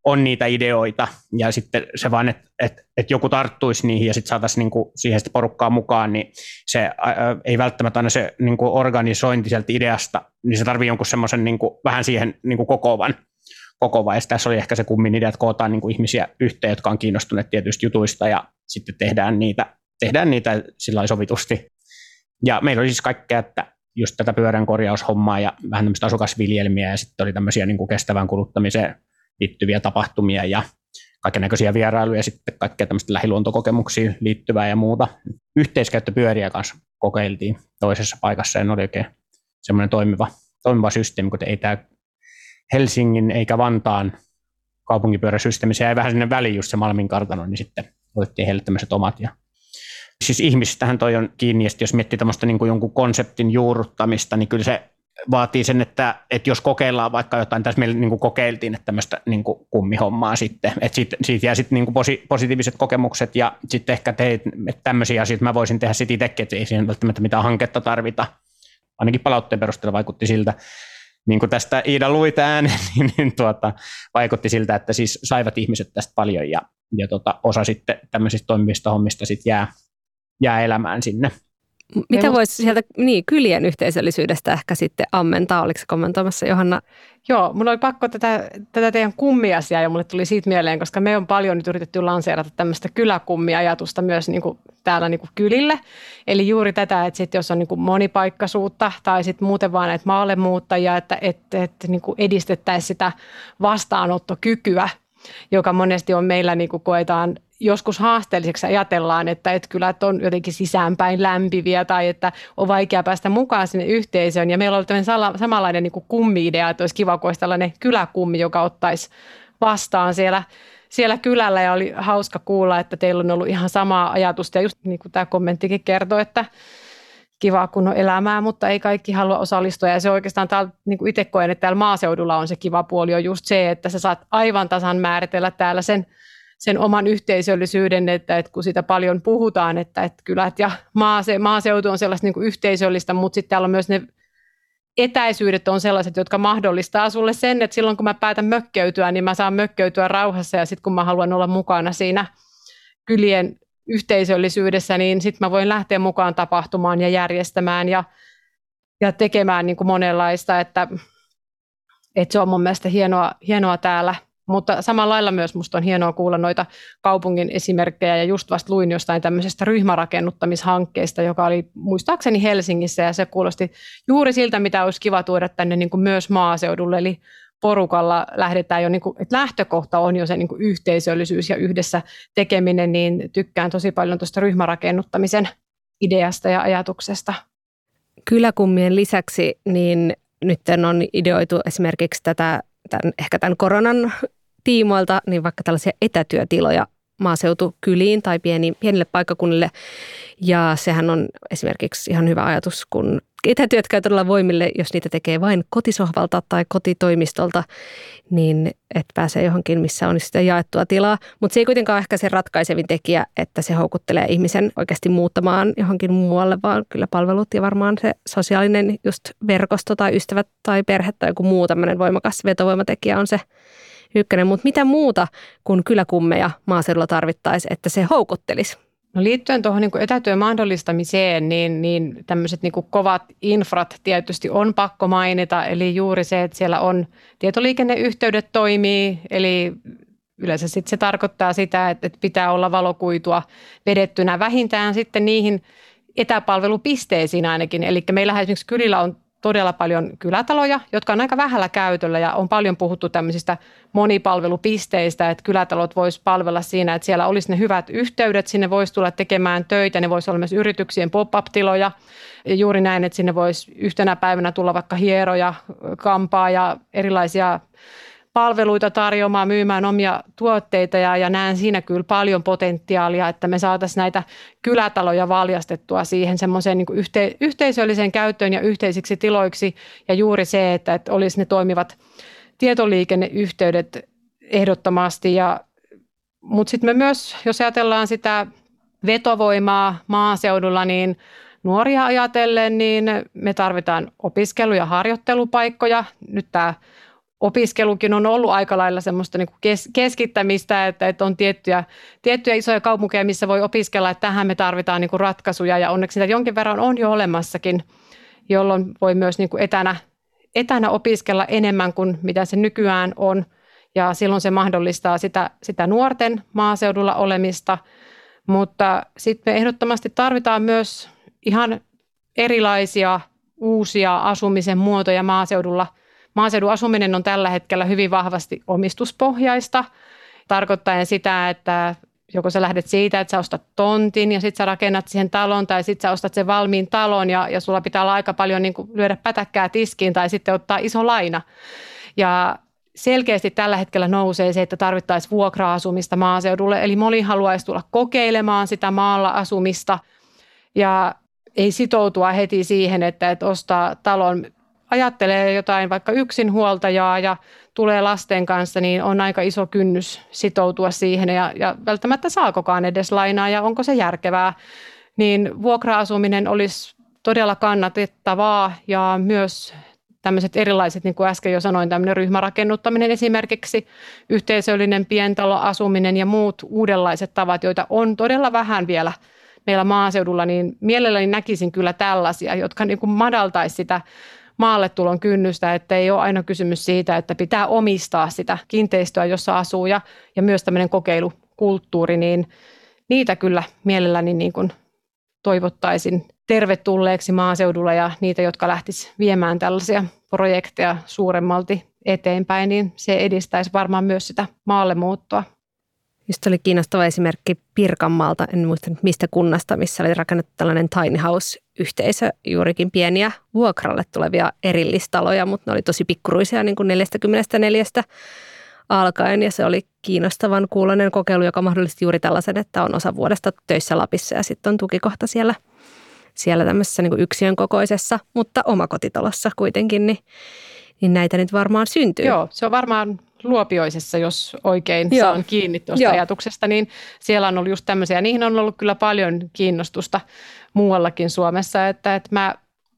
on niitä ideoita ja sitten se vaan, että, että, että joku tarttuisi niihin ja sitten saataisiin niin kuin siihen sitä porukkaa mukaan, niin se ää, ei välttämättä aina se niin kuin organisointi sieltä ideasta, niin se tarvii jonkun semmoisen niin kuin, vähän siihen niin kuin kokoavan, kokoavan. Ja tässä oli ehkä se kummin idea, että kootaan niin kuin ihmisiä yhteen, jotka on kiinnostuneet tietyistä jutuista ja sitten tehdään niitä, tehdään niitä sillä sovitusti. Ja meillä oli siis kaikkea, että just tätä pyörän korjaushommaa ja vähän tämmöistä asukasviljelmiä ja sitten oli tämmöisiä niin kuin kestävään kuluttamiseen liittyviä tapahtumia ja näköisiä vierailuja ja sitten kaikkea tämmöistä lähiluontokokemuksiin liittyvää ja muuta. Yhteiskäyttöpyöriä kanssa kokeiltiin toisessa paikassa ja ne oli oikein semmoinen toimiva, toimiva systeemi, kun ei tämä Helsingin eikä Vantaan kaupunkipyöräsysteemi, se jäi vähän sinne väliin just se Malmin kartano, niin sitten otettiin heille tämmöiset omat ja Siis ihmisistähän toi on kiinni, ja jos miettii tämmöistä niin kuin jonkun konseptin juurruttamista, niin kyllä se vaatii sen, että, että jos kokeillaan vaikka jotain, tässä meillä niin kuin kokeiltiin, että tämmöistä niin kuin kummihommaa sitten, että siitä, siitä jää sitten niin posi, positiiviset kokemukset ja sitten ehkä teit, että tämmöisiä asioita mä voisin tehdä sitten itsekin, että ei siihen välttämättä mitään hanketta tarvita. Ainakin palautteen perusteella vaikutti siltä, niin kuin tästä Iida luit ääneen, niin, niin tuota, vaikutti siltä, että siis saivat ihmiset tästä paljon ja, ja tota, osa sitten tämmöisistä toimivista hommista sitten jää, jää elämään sinne. Mitä voisi sieltä niin, kylien yhteisöllisyydestä ehkä sitten ammentaa? Oliko se kommentoimassa Johanna? Joo, mulla oli pakko tätä, tätä teidän kummiasiaa ja mulle tuli siitä mieleen, koska me on paljon nyt yritetty lanseerata tämmöistä kyläkummiajatusta myös niin kuin täällä niin kuin kylille. Eli juuri tätä, että sit jos on niin kuin monipaikkaisuutta tai sitten muuten vaan näitä maalle muuttajia, että, että, että niin kuin edistettäisiin sitä vastaanottokykyä joka monesti on meillä, niin kuin koetaan joskus haasteelliseksi ajatellaan, että, että kylät on jotenkin sisäänpäin lämpiviä tai että on vaikea päästä mukaan sinne yhteisöön. Ja meillä on tämmöinen samanlainen niin kuin kummi-idea, että olisi kiva, kun olisi tällainen kyläkummi, joka ottaisi vastaan siellä, siellä kylällä ja oli hauska kuulla, että teillä on ollut ihan samaa ajatusta ja just niin kuin tämä kommenttikin kertoi, että kivaa kun on elämää, mutta ei kaikki halua osallistua. Ja se oikeastaan täällä, niin kuin itse koen, että täällä maaseudulla on se kiva puoli on just se, että sä saat aivan tasan määritellä täällä sen, sen oman yhteisöllisyyden, että, että kun sitä paljon puhutaan, että, että kylät ja maase, maaseutu on sellaista niin kuin yhteisöllistä, mutta sitten täällä on myös ne etäisyydet on sellaiset, jotka mahdollistaa sulle sen, että silloin kun mä päätän mökkeytyä, niin mä saan mökkeytyä rauhassa ja sitten kun mä haluan olla mukana siinä kylien yhteisöllisyydessä, niin sitten mä voin lähteä mukaan tapahtumaan ja järjestämään ja, ja tekemään niin kuin monenlaista, että, että se on mun mielestä hienoa, hienoa täällä. Mutta samalla lailla myös musta on hienoa kuulla noita kaupungin esimerkkejä ja just vasta luin jostain tämmöisestä ryhmärakennuttamishankkeesta, joka oli muistaakseni Helsingissä ja se kuulosti juuri siltä, mitä olisi kiva tuoda tänne niin kuin myös maaseudulle. Eli porukalla lähdetään jo, niin kuin, että lähtökohta on jo se niin kuin yhteisöllisyys ja yhdessä tekeminen, niin tykkään tosi paljon tuosta ryhmärakennuttamisen ideasta ja ajatuksesta. Kyläkummien lisäksi niin nyt on ideoitu esimerkiksi tätä, tämän, ehkä tämän koronan tiimoilta, niin vaikka tällaisia etätyötiloja maaseutukyliin tai pieni, pienille paikkakunnille. Ja sehän on esimerkiksi ihan hyvä ajatus, kun etätyöt käy todella voimille, jos niitä tekee vain kotisohvalta tai kotitoimistolta, niin et pääsee johonkin, missä on sitä jaettua tilaa. Mutta se ei kuitenkaan ehkä se ratkaisevin tekijä, että se houkuttelee ihmisen oikeasti muuttamaan johonkin muualle, vaan kyllä palvelut ja varmaan se sosiaalinen just verkosto tai ystävät tai perhe tai joku muu tämmöinen voimakas vetovoimatekijä on se ykkönen. Mutta mitä muuta kuin kyläkummeja maaseudulla tarvittaisiin, että se houkuttelisi? No liittyen tuohon niin etätyön mahdollistamiseen, niin, niin tämmöiset niin kovat infrat tietysti on pakko mainita. Eli juuri se, että siellä on tietoliikenneyhteydet toimii, eli yleensä sitten se tarkoittaa sitä, että pitää olla valokuitua vedettynä vähintään sitten niihin etäpalvelupisteisiin ainakin. Eli meillähän esimerkiksi kylillä on todella paljon kylätaloja, jotka on aika vähällä käytöllä ja on paljon puhuttu tämmöisistä monipalvelupisteistä, että kylätalot voisi palvella siinä, että siellä olisi ne hyvät yhteydet, sinne voisi tulla tekemään töitä, ne voisi olla myös yrityksien pop-up-tiloja. Ja juuri näin, että sinne voisi yhtenä päivänä tulla vaikka hieroja, kampaa ja erilaisia palveluita tarjoamaan, myymään omia tuotteita ja, ja näen siinä kyllä paljon potentiaalia, että me saataisiin näitä kylätaloja valjastettua siihen semmoiseen niin yhte, yhteisölliseen käyttöön ja yhteisiksi tiloiksi ja juuri se, että, että olisi ne toimivat tietoliikenneyhteydet ehdottomasti. Ja, mutta sitten me myös, jos ajatellaan sitä vetovoimaa maaseudulla, niin nuoria ajatellen, niin me tarvitaan opiskelu- ja harjoittelupaikkoja. Nyt tämä opiskelukin on ollut aika lailla semmoista niin kes, keskittämistä, että, että on tiettyjä, tiettyjä isoja kaupunkeja, missä voi opiskella, että tähän me tarvitaan niin kuin ratkaisuja. Ja onneksi sitä jonkin verran on jo olemassakin, jolloin voi myös niin kuin etänä, etänä opiskella enemmän kuin mitä se nykyään on. Ja silloin se mahdollistaa sitä, sitä nuorten maaseudulla olemista, mutta sitten me ehdottomasti tarvitaan myös ihan erilaisia uusia asumisen muotoja maaseudulla – Maaseudun asuminen on tällä hetkellä hyvin vahvasti omistuspohjaista, tarkoittaen sitä, että joko sä lähdet siitä, että sä ostat tontin ja sitten sä rakennat siihen talon tai sitten sä ostat sen valmiin talon ja, ja sulla pitää olla aika paljon niin kuin lyödä pätäkkää tiskiin tai sitten ottaa iso laina. Ja selkeästi tällä hetkellä nousee se, että tarvittaisiin vuokra-asumista maaseudulle. Eli moni haluaisi tulla kokeilemaan sitä maalla asumista ja ei sitoutua heti siihen, että, että ostaa talon ajattelee jotain vaikka yksinhuoltajaa ja tulee lasten kanssa, niin on aika iso kynnys sitoutua siihen ja, ja välttämättä saakokaan edes lainaa ja onko se järkevää. Niin vuokra-asuminen olisi todella kannatettavaa ja myös tämmöiset erilaiset, niin kuin äsken jo sanoin, tämmöinen ryhmärakennuttaminen esimerkiksi, yhteisöllinen pientaloasuminen ja muut uudenlaiset tavat, joita on todella vähän vielä meillä maaseudulla, niin mielelläni näkisin kyllä tällaisia, jotka niin kuin madaltaisi sitä maalle tulon kynnystä, että ei ole aina kysymys siitä, että pitää omistaa sitä kiinteistöä, jossa asuu ja, ja myös tämmöinen kokeilukulttuuri, niin niitä kyllä mielelläni niin kuin toivottaisin tervetulleeksi maaseudulla ja niitä, jotka lähtis viemään tällaisia projekteja suuremmalti eteenpäin, niin se edistäisi varmaan myös sitä maalle muuttoa. Just oli kiinnostava esimerkki Pirkanmaalta, en muista mistä kunnasta, missä oli rakennettu tällainen tiny house-yhteisö, juurikin pieniä vuokralle tulevia erillistaloja, mutta ne oli tosi pikkuruisia niin kuin 44 alkaen ja se oli kiinnostavan kuulonen kokeilu, joka mahdollisti juuri tällaisen, että on osa vuodesta töissä Lapissa ja sitten on tukikohta siellä, siellä tämmöisessä niin yksiön kokoisessa, mutta omakotitalossa kuitenkin, niin, niin näitä nyt varmaan syntyy. Joo, se on varmaan Luopioisessa, jos oikein Joo. saan kiinni tuosta Joo. ajatuksesta, niin siellä on ollut just tämmöisiä. Niihin on ollut kyllä paljon kiinnostusta muuallakin Suomessa, että, että mä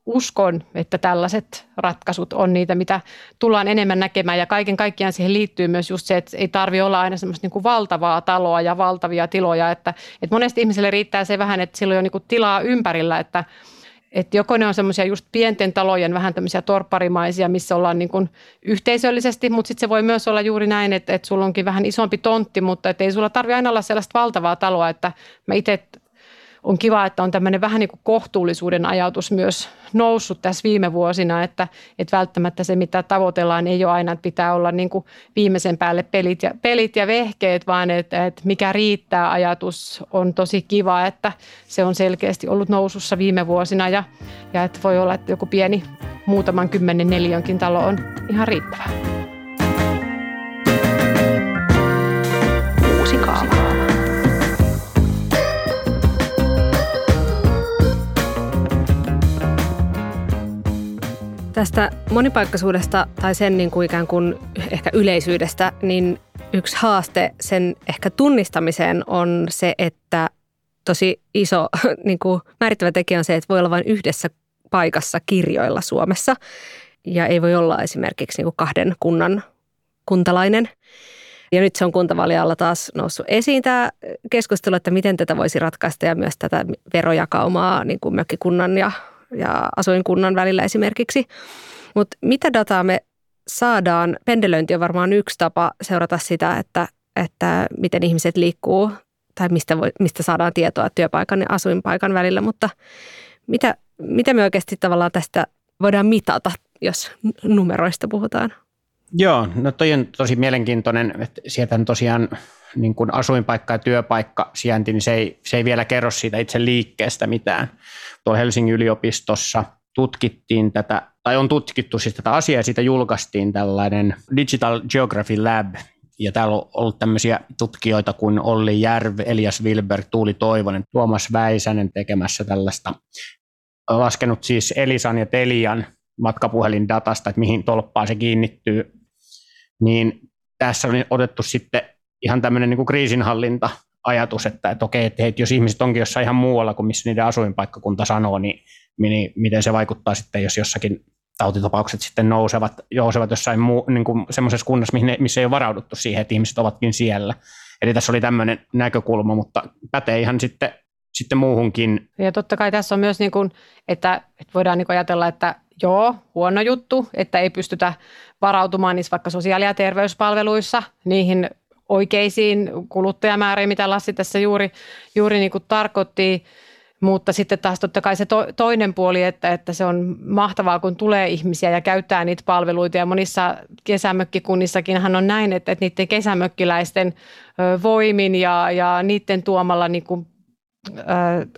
uskon, että tällaiset ratkaisut on niitä, mitä tullaan enemmän näkemään. Ja kaiken kaikkiaan siihen liittyy myös just se, että ei tarvi olla aina semmoista niin kuin valtavaa taloa ja valtavia tiloja. Että, että monesti ihmiselle riittää se vähän, että silloin on niin kuin tilaa ympärillä, että että joko ne on semmoisia just pienten talojen vähän tämmöisiä torpparimaisia, missä ollaan niin kuin yhteisöllisesti, mutta sitten se voi myös olla juuri näin, että, että sulla onkin vähän isompi tontti, mutta että ei sulla tarvi aina olla sellaista valtavaa taloa, että mä itse on kiva, että on tämmöinen vähän niin kuin kohtuullisuuden ajatus myös noussut tässä viime vuosina, että, että välttämättä se, mitä tavoitellaan, ei ole aina, että pitää olla niin kuin viimeisen päälle pelit ja, pelit ja vehkeet, vaan että, että mikä riittää ajatus on tosi kiva, että se on selkeästi ollut nousussa viime vuosina ja, ja että voi olla, että joku pieni muutaman kymmenen neljönkin talo on ihan riittävä. Tästä monipaikkaisuudesta tai sen niin kuin ikään kuin ehkä yleisyydestä, niin yksi haaste sen ehkä tunnistamiseen on se, että tosi iso niin kuin määrittävä tekijä on se, että voi olla vain yhdessä paikassa kirjoilla Suomessa ja ei voi olla esimerkiksi niin kuin kahden kunnan kuntalainen. Ja nyt se on kuntavalialla taas noussut esiin tämä keskustelu, että miten tätä voisi ratkaista ja myös tätä verojakaumaa niin kuin mökkikunnan ja ja asuinkunnan välillä esimerkiksi. Mutta mitä dataa me saadaan? Pendelöinti on varmaan yksi tapa seurata sitä, että, että miten ihmiset liikkuu tai mistä, voi, mistä saadaan tietoa työpaikan ja asuinpaikan välillä, mutta mitä, mitä me oikeasti tavallaan tästä voidaan mitata, jos numeroista puhutaan? Joo, no toi on tosi mielenkiintoinen, että sieltä tosiaan niin kuin asuinpaikka ja työpaikka sijainti, niin se ei, se ei vielä kerro siitä itse liikkeestä mitään. Tuo Helsingin yliopistossa tutkittiin tätä, tai on tutkittu siis tätä asiaa, ja siitä julkaistiin tällainen Digital Geography Lab, ja täällä on ollut tämmöisiä tutkijoita kuin Olli Järv, Elias Wilberg, Tuuli Toivonen, Tuomas Väisänen tekemässä tällaista, laskenut siis Elisan ja Telian matkapuhelindatasta, että mihin tolppaan se kiinnittyy, niin tässä on otettu sitten ihan tämmöinen niin kuin kriisinhallinta ajatus, että, että okei, että, että jos ihmiset onkin jossain ihan muualla kuin missä niiden asuinpaikkakunta sanoo, niin, niin miten se vaikuttaa sitten, jos jossakin tautitapaukset sitten nousevat, nousevat jossain muu, niin kuin semmoisessa kunnassa, missä ei ole varauduttu siihen, että ihmiset ovatkin siellä. Eli tässä oli tämmöinen näkökulma, mutta pätee ihan sitten, sitten muuhunkin. Ja totta kai tässä on myös, niin kuin, että, että voidaan niin ajatella, että joo, huono juttu, että ei pystytä varautumaan niissä vaikka sosiaali- ja terveyspalveluissa niihin oikeisiin kuluttajamääriin, mitä Lassi tässä juuri, juuri niin kuin tarkoitti. Mutta sitten taas totta kai se to, toinen puoli, että, että se on mahtavaa, kun tulee ihmisiä ja käyttää niitä palveluita. Ja monissa kesämökkikunnissakin on näin, että, että niiden kesämökkiläisten voimin ja, ja niiden tuomalla niin kuin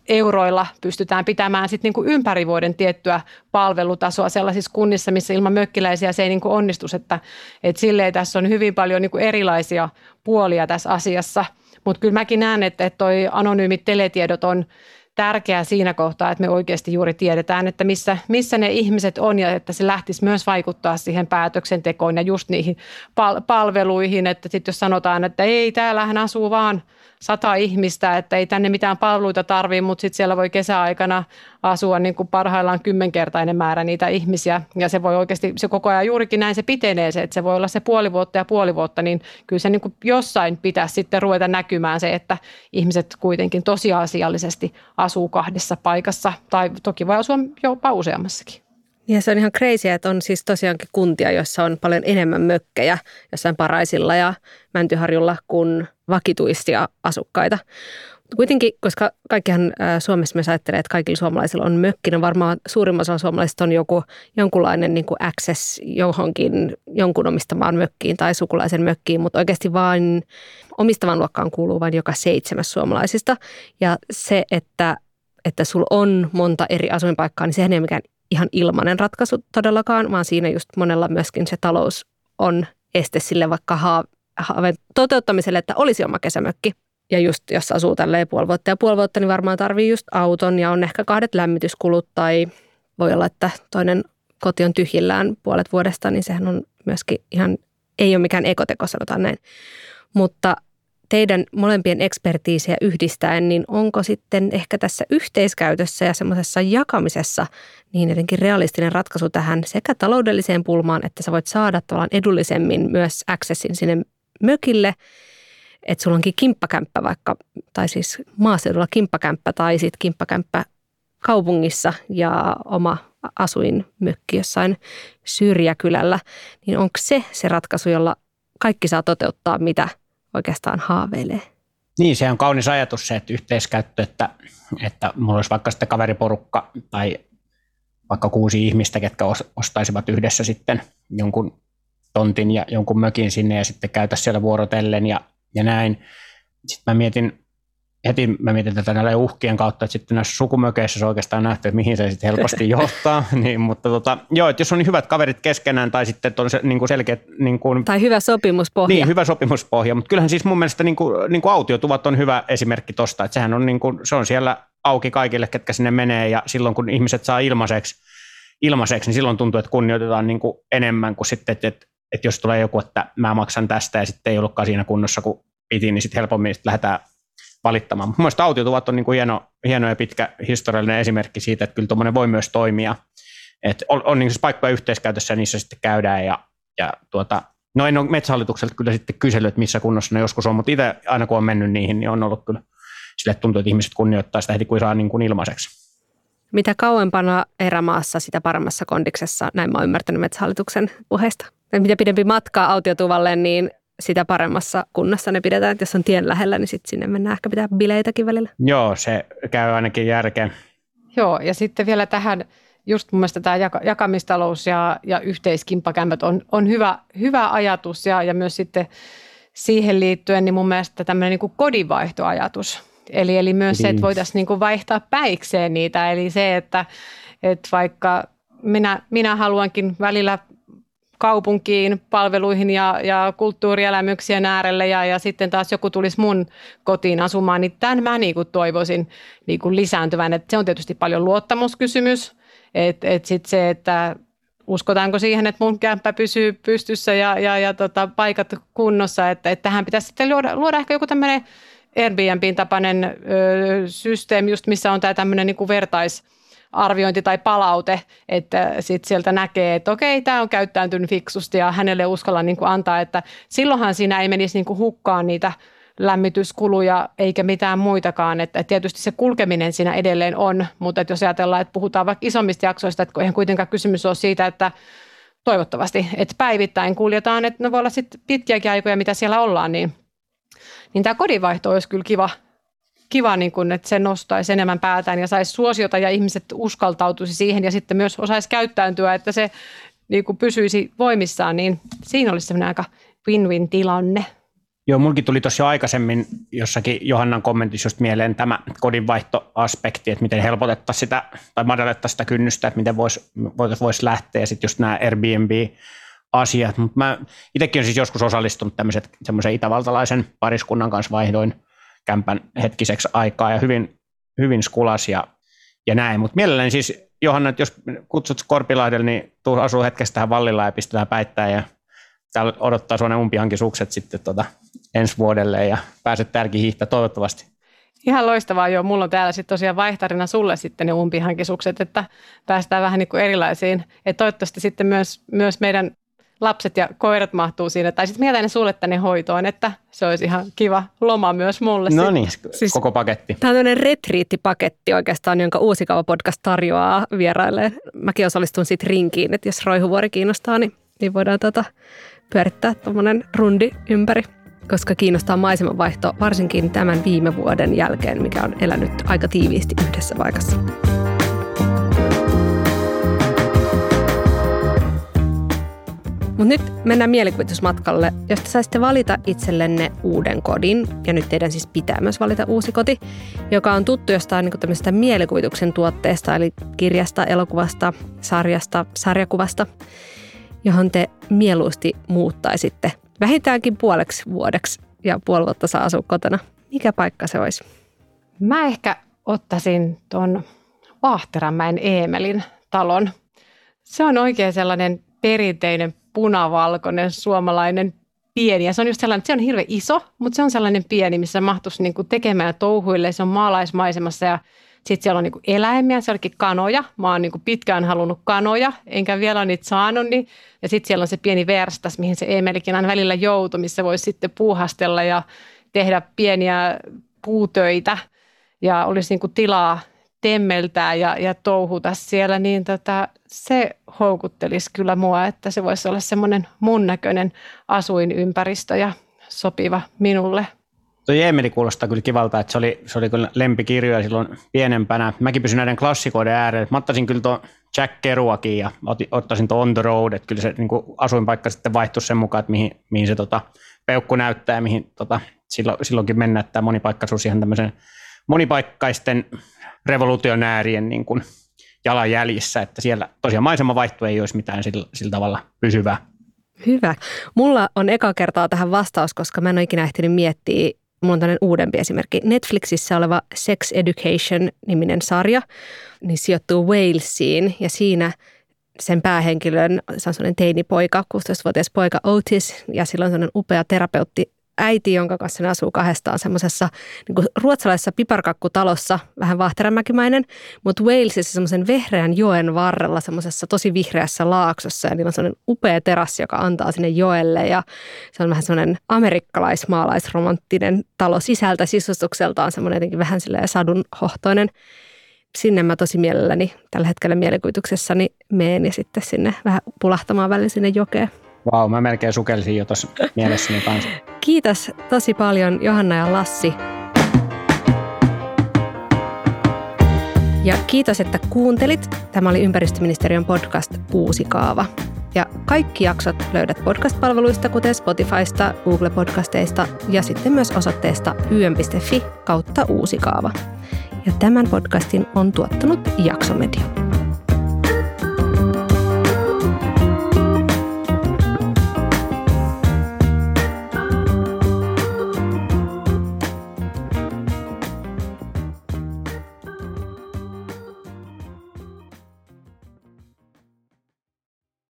euroilla pystytään pitämään sit niinku ympäri vuoden tiettyä palvelutasoa sellaisissa kunnissa, missä ilman mökkiläisiä se ei niinku onnistu. Että, et silleen tässä on hyvin paljon niinku erilaisia puolia tässä asiassa. Mutta kyllä mäkin näen, että, että toi anonyymit teletiedot on tärkeää siinä kohtaa, että me oikeasti juuri tiedetään, että missä, missä ne ihmiset on ja että se lähtisi myös vaikuttaa siihen päätöksentekoon ja just niihin pal- palveluihin. Että sitten jos sanotaan, että ei, täällähän asuu vaan – sata ihmistä, että ei tänne mitään palveluita tarvitse, mutta sitten siellä voi kesäaikana asua niin kuin parhaillaan kymmenkertainen määrä niitä ihmisiä. Ja se voi oikeasti, se koko ajan juurikin näin se pitenee se, että se voi olla se puoli vuotta ja puoli vuotta, niin kyllä se niin kuin jossain pitäisi sitten ruveta näkymään se, että ihmiset kuitenkin tosiasiallisesti asuu kahdessa paikassa tai toki voi asua jopa useammassakin. Ja se on ihan crazy, että on siis tosiaankin kuntia, joissa on paljon enemmän mökkejä jossain Paraisilla ja Mäntyharjulla kuin vakituisia asukkaita. Kuitenkin, koska kaikkihan Suomessa myös ajattelee, että kaikilla suomalaisilla on mökki, niin varmaan suurimmassa osalla suomalaisista on joku, jonkunlainen niin kuin access johonkin jonkun omistamaan mökkiin tai sukulaisen mökkiin, mutta oikeasti vain omistavan luokkaan kuuluu vain joka seitsemäs suomalaisista. Ja se, että, että sulla on monta eri asuinpaikkaa, niin sehän ei ole mikään ihan ilmainen ratkaisu todellakaan, vaan siinä just monella myöskin se talous on este sille vaikka haaveen toteuttamiselle, että olisi oma kesämökki. ja just jos asuu tälleen puoli vuotta ja puoli vuotta, niin varmaan tarvii just auton ja on ehkä kahdet lämmityskulut tai voi olla, että toinen koti on tyhjillään puolet vuodesta, niin sehän on myöskin ihan, ei ole mikään ekoteko, sanotaan näin. Mutta teidän molempien ekspertiisiä yhdistäen, niin onko sitten ehkä tässä yhteiskäytössä ja semmoisessa jakamisessa niin jotenkin realistinen ratkaisu tähän sekä taloudelliseen pulmaan, että sä voit saada tavallaan edullisemmin myös accessin sinne mökille, että sulla onkin kimppakämppä vaikka, tai siis maaseudulla kimppakämppä tai sitten kimppakämppä kaupungissa ja oma asuinmökki jossain syrjäkylällä, niin onko se se ratkaisu, jolla kaikki saa toteuttaa, mitä oikeastaan haaveilee? Niin, se on kaunis ajatus se, että yhteiskäyttö, että, että mulla olisi vaikka sitten kaveriporukka tai vaikka kuusi ihmistä, ketkä ostaisivat yhdessä sitten jonkun tontin ja jonkun mökin sinne ja sitten käytä siellä vuorotellen ja, ja näin. Sitten mä mietin heti mä mietin tätä näillä uhkien kautta, että sitten näissä sukumökeissä se oikeastaan nähty, että mihin se sitten helposti johtaa. niin, mutta tota, joo, että jos on hyvät kaverit keskenään tai sitten on se niin kuin selkeä... Niin kuin, tai hyvä sopimuspohja. Niin, hyvä sopimuspohja, mutta kyllähän siis mun mielestä niin kuin, niin kuin autiotuvat on hyvä esimerkki tosta, että sehän on, niin kuin, se on siellä auki kaikille, ketkä sinne menee ja silloin kun ihmiset saa ilmaiseksi, ilmaiseksi niin silloin tuntuu, että kunnioitetaan niin kuin enemmän kuin sitten, että, että, että jos tulee joku, että mä maksan tästä ja sitten ei ollutkaan siinä kunnossa kuin piti, niin sitten helpommin sit lähdetään valittamaan. Mielestäni autiotuvat on niin kuin hieno, hieno ja pitkä historiallinen esimerkki siitä, että kyllä tuommoinen voi myös toimia. Et on, on niin siis paikkoja yhteiskäytössä ja niissä sitten käydään ja, ja tuota, no en ole metsähallitukselta kyllä sitten kysellyt, että missä kunnossa ne joskus on, mutta itse aina kun on mennyt niihin, niin on ollut kyllä sille tuntuu, että ihmiset kunnioittaa sitä heti kun saa niin kuin ilmaiseksi. Mitä kauempana erämaassa, sitä paremmassa kondiksessa, näin mä oon ymmärtänyt metsähallituksen puheesta. Ja mitä pidempi matkaa autiotuvalle, niin sitä paremmassa kunnossa ne pidetään. Että jos on tien lähellä, niin sitten sinne mennään ehkä pitää bileitäkin välillä. Joo, se käy ainakin järkeen. Joo, ja sitten vielä tähän just mun mielestä tämä jakamistalous ja, ja yhteiskimppakämpät on, on hyvä, hyvä ajatus ja, ja myös sitten siihen liittyen niin mun mielestä tämmöinen niin kodinvaihtoajatus. Eli, eli myös se, että niin. voitaisiin niin kuin vaihtaa päikseen niitä, eli se, että, että vaikka minä, minä haluankin välillä kaupunkiin, palveluihin ja, ja kulttuurielämyksien äärelle ja, ja sitten taas joku tulisi mun kotiin asumaan, niin tämän mä niin kuin toivoisin niin kuin lisääntyvän. Et se on tietysti paljon luottamuskysymys, että et sitten se, että uskotaanko siihen, että mun kämppä pysyy pystyssä ja, ja, ja tota, paikat kunnossa, että, että tähän pitäisi sitten luoda, luoda ehkä joku tämmöinen Airbnbin tapainen ö, systeemi, just missä on tämä tämmöinen niin vertais, arviointi tai palaute, että sitten sieltä näkee, että okei, tämä on käyttäytynyt fiksusti ja hänelle uskalla niin kuin antaa, että silloinhan siinä ei menisi niin kuin hukkaan niitä lämmityskuluja eikä mitään muitakaan. Että tietysti se kulkeminen siinä edelleen on, mutta että jos ajatellaan, että puhutaan vaikka isommista jaksoista, että eihän kuitenkaan kysymys ole siitä, että toivottavasti, että päivittäin kuljetaan, että ne voi olla sitten pitkiäkin aikoja, mitä siellä ollaan, niin, niin tämä kodinvaihto olisi kyllä kiva kiva, niin kun, että se nostaisi enemmän päätään ja saisi suosiota ja ihmiset uskaltautuisi siihen ja sitten myös osaisi käyttäytyä, että se niin kuin pysyisi voimissaan, niin siinä olisi sellainen aika win-win tilanne. Joo, mulkin tuli tuossa jo aikaisemmin jossakin Johannan kommentissa just mieleen tämä kodinvaihtoaspekti, että miten helpotettaisiin sitä tai madallettaisiin sitä kynnystä, että miten voisi vois, vois lähteä sitten just nämä Airbnb-asiat. Mutta mä itsekin olen siis joskus osallistunut tämmöisen semmoisen itävaltalaisen pariskunnan kanssa vaihdoin kämpän hetkiseksi aikaa ja hyvin, hyvin skulas ja, ja näin. Mutta mielelläni siis, Johanna, jos kutsut Korpilahdelle, niin tuu asuu hetkestä tähän vallilla ja pistetään päittää ja täällä odottaa sinua umpihankisukset sitten tota ensi vuodelle ja pääset tärki hiihtä toivottavasti. Ihan loistavaa joo. Mulla on täällä sitten tosiaan vaihtarina sulle sitten ne umpihankisukset, että päästään vähän niin kuin erilaisiin. Ja toivottavasti sitten myös, myös meidän lapset ja koirat mahtuu siinä. Tai sitten mieltä ne sulle tänne hoitoon, että se olisi ihan kiva loma myös mulle. No niin, siis, koko paketti. Tämä on tämmöinen retriittipaketti oikeastaan, jonka Uusikauva podcast tarjoaa vieraille. Mäkin osallistun siitä rinkiin, että jos Roihuvuori kiinnostaa, niin, niin voidaan tota pyörittää tuommoinen rundi ympäri koska kiinnostaa maisemanvaihto varsinkin tämän viime vuoden jälkeen, mikä on elänyt aika tiiviisti yhdessä paikassa. Mutta nyt mennään mielikuvitusmatkalle. Jos te saisitte valita itsellenne uuden kodin, ja nyt teidän siis pitää myös valita uusi koti, joka on tuttu jostain niin tämmöisestä mielikuvituksen tuotteesta, eli kirjasta, elokuvasta, sarjasta, sarjakuvasta, johon te mieluusti muuttaisitte vähintäänkin puoleksi vuodeksi ja puoli vuotta saa asua kotona. Mikä paikka se olisi? Mä ehkä ottaisin tuon Vaahteranmäen Eemelin talon. Se on oikein sellainen perinteinen punavalkoinen suomalainen pieni. Ja se on just sellainen, että se on hirveän iso, mutta se on sellainen pieni, missä mahtuisi niinku tekemään touhuille. Se on maalaismaisemassa ja sitten siellä on niinku eläimiä, se olikin kanoja. Mä oon niinku pitkään halunnut kanoja, enkä vielä niitä saanut. Niin. Ja sitten siellä on se pieni verstas, mihin se Emelikin aina välillä joutui, missä voisi sitten puuhastella ja tehdä pieniä puutöitä. Ja olisi niinku tilaa temmeltää ja, ja touhuta siellä, niin tota, se houkuttelisi kyllä mua, että se voisi olla semmoinen mun näköinen asuinympäristö ja sopiva minulle. Tuo Jeemeli kuulostaa kyllä kivalta, että se oli, se oli kyllä lempikirjoja silloin pienempänä. Mäkin pysyn näiden klassikoiden äärellä. Mä ottaisin kyllä tuon Jack Kerouakin ja ottaisin tuon On the Road, että kyllä se niin kuin asuinpaikka sitten vaihtuisi sen mukaan, että mihin, mihin se tota, peukku näyttää ja mihin tota, silloin, silloinkin mennä, että monipaikkaisuus ihan tämmöisen monipaikkaisten revolutionäärien niin kuin jalanjäljissä, että siellä tosiaan maisemavaihto ei olisi mitään sillä, sillä tavalla pysyvää. Hyvä. Mulla on eka kertaa tähän vastaus, koska mä en ole ikinä ehtinyt miettiä, mulla on tämmöinen uudempi esimerkki. Netflixissä oleva Sex Education-niminen sarja, niin sijoittuu Walesiin ja siinä sen päähenkilön, se on sellainen teinipoika, 16-vuotias poika Otis, ja sillä on sellainen upea terapeutti äiti, jonka kanssa ne asuu kahdestaan semmoisessa niin ruotsalaisessa piparkakkutalossa, vähän vahterämäkimäinen, mutta Walesissa semmoisen vehreän joen varrella semmoisessa tosi vihreässä laaksossa ja niillä on semmoinen upea terassi, joka antaa sinne joelle ja se on vähän semmoinen amerikkalaismaalaisromanttinen talo sisältä sisustukseltaan semmoinen jotenkin vähän silleen sadunhohtoinen sinne mä tosi mielelläni tällä hetkellä mielikuvituksessani meen ja sitten sinne vähän pulahtamaan välillä sinne jokeen. Vau, wow, mä melkein sukelsin jo tuossa mielessäni kanssa. Kiitos tosi paljon Johanna ja Lassi. Ja kiitos, että kuuntelit. Tämä oli ympäristöministeriön podcast Uusi kaava. Ja kaikki jaksot löydät podcast-palveluista, kuten Spotifysta, Google-podcasteista ja sitten myös osoitteesta ym.fi kautta uusi kaava. Ja tämän podcastin on tuottanut Jaksomedia.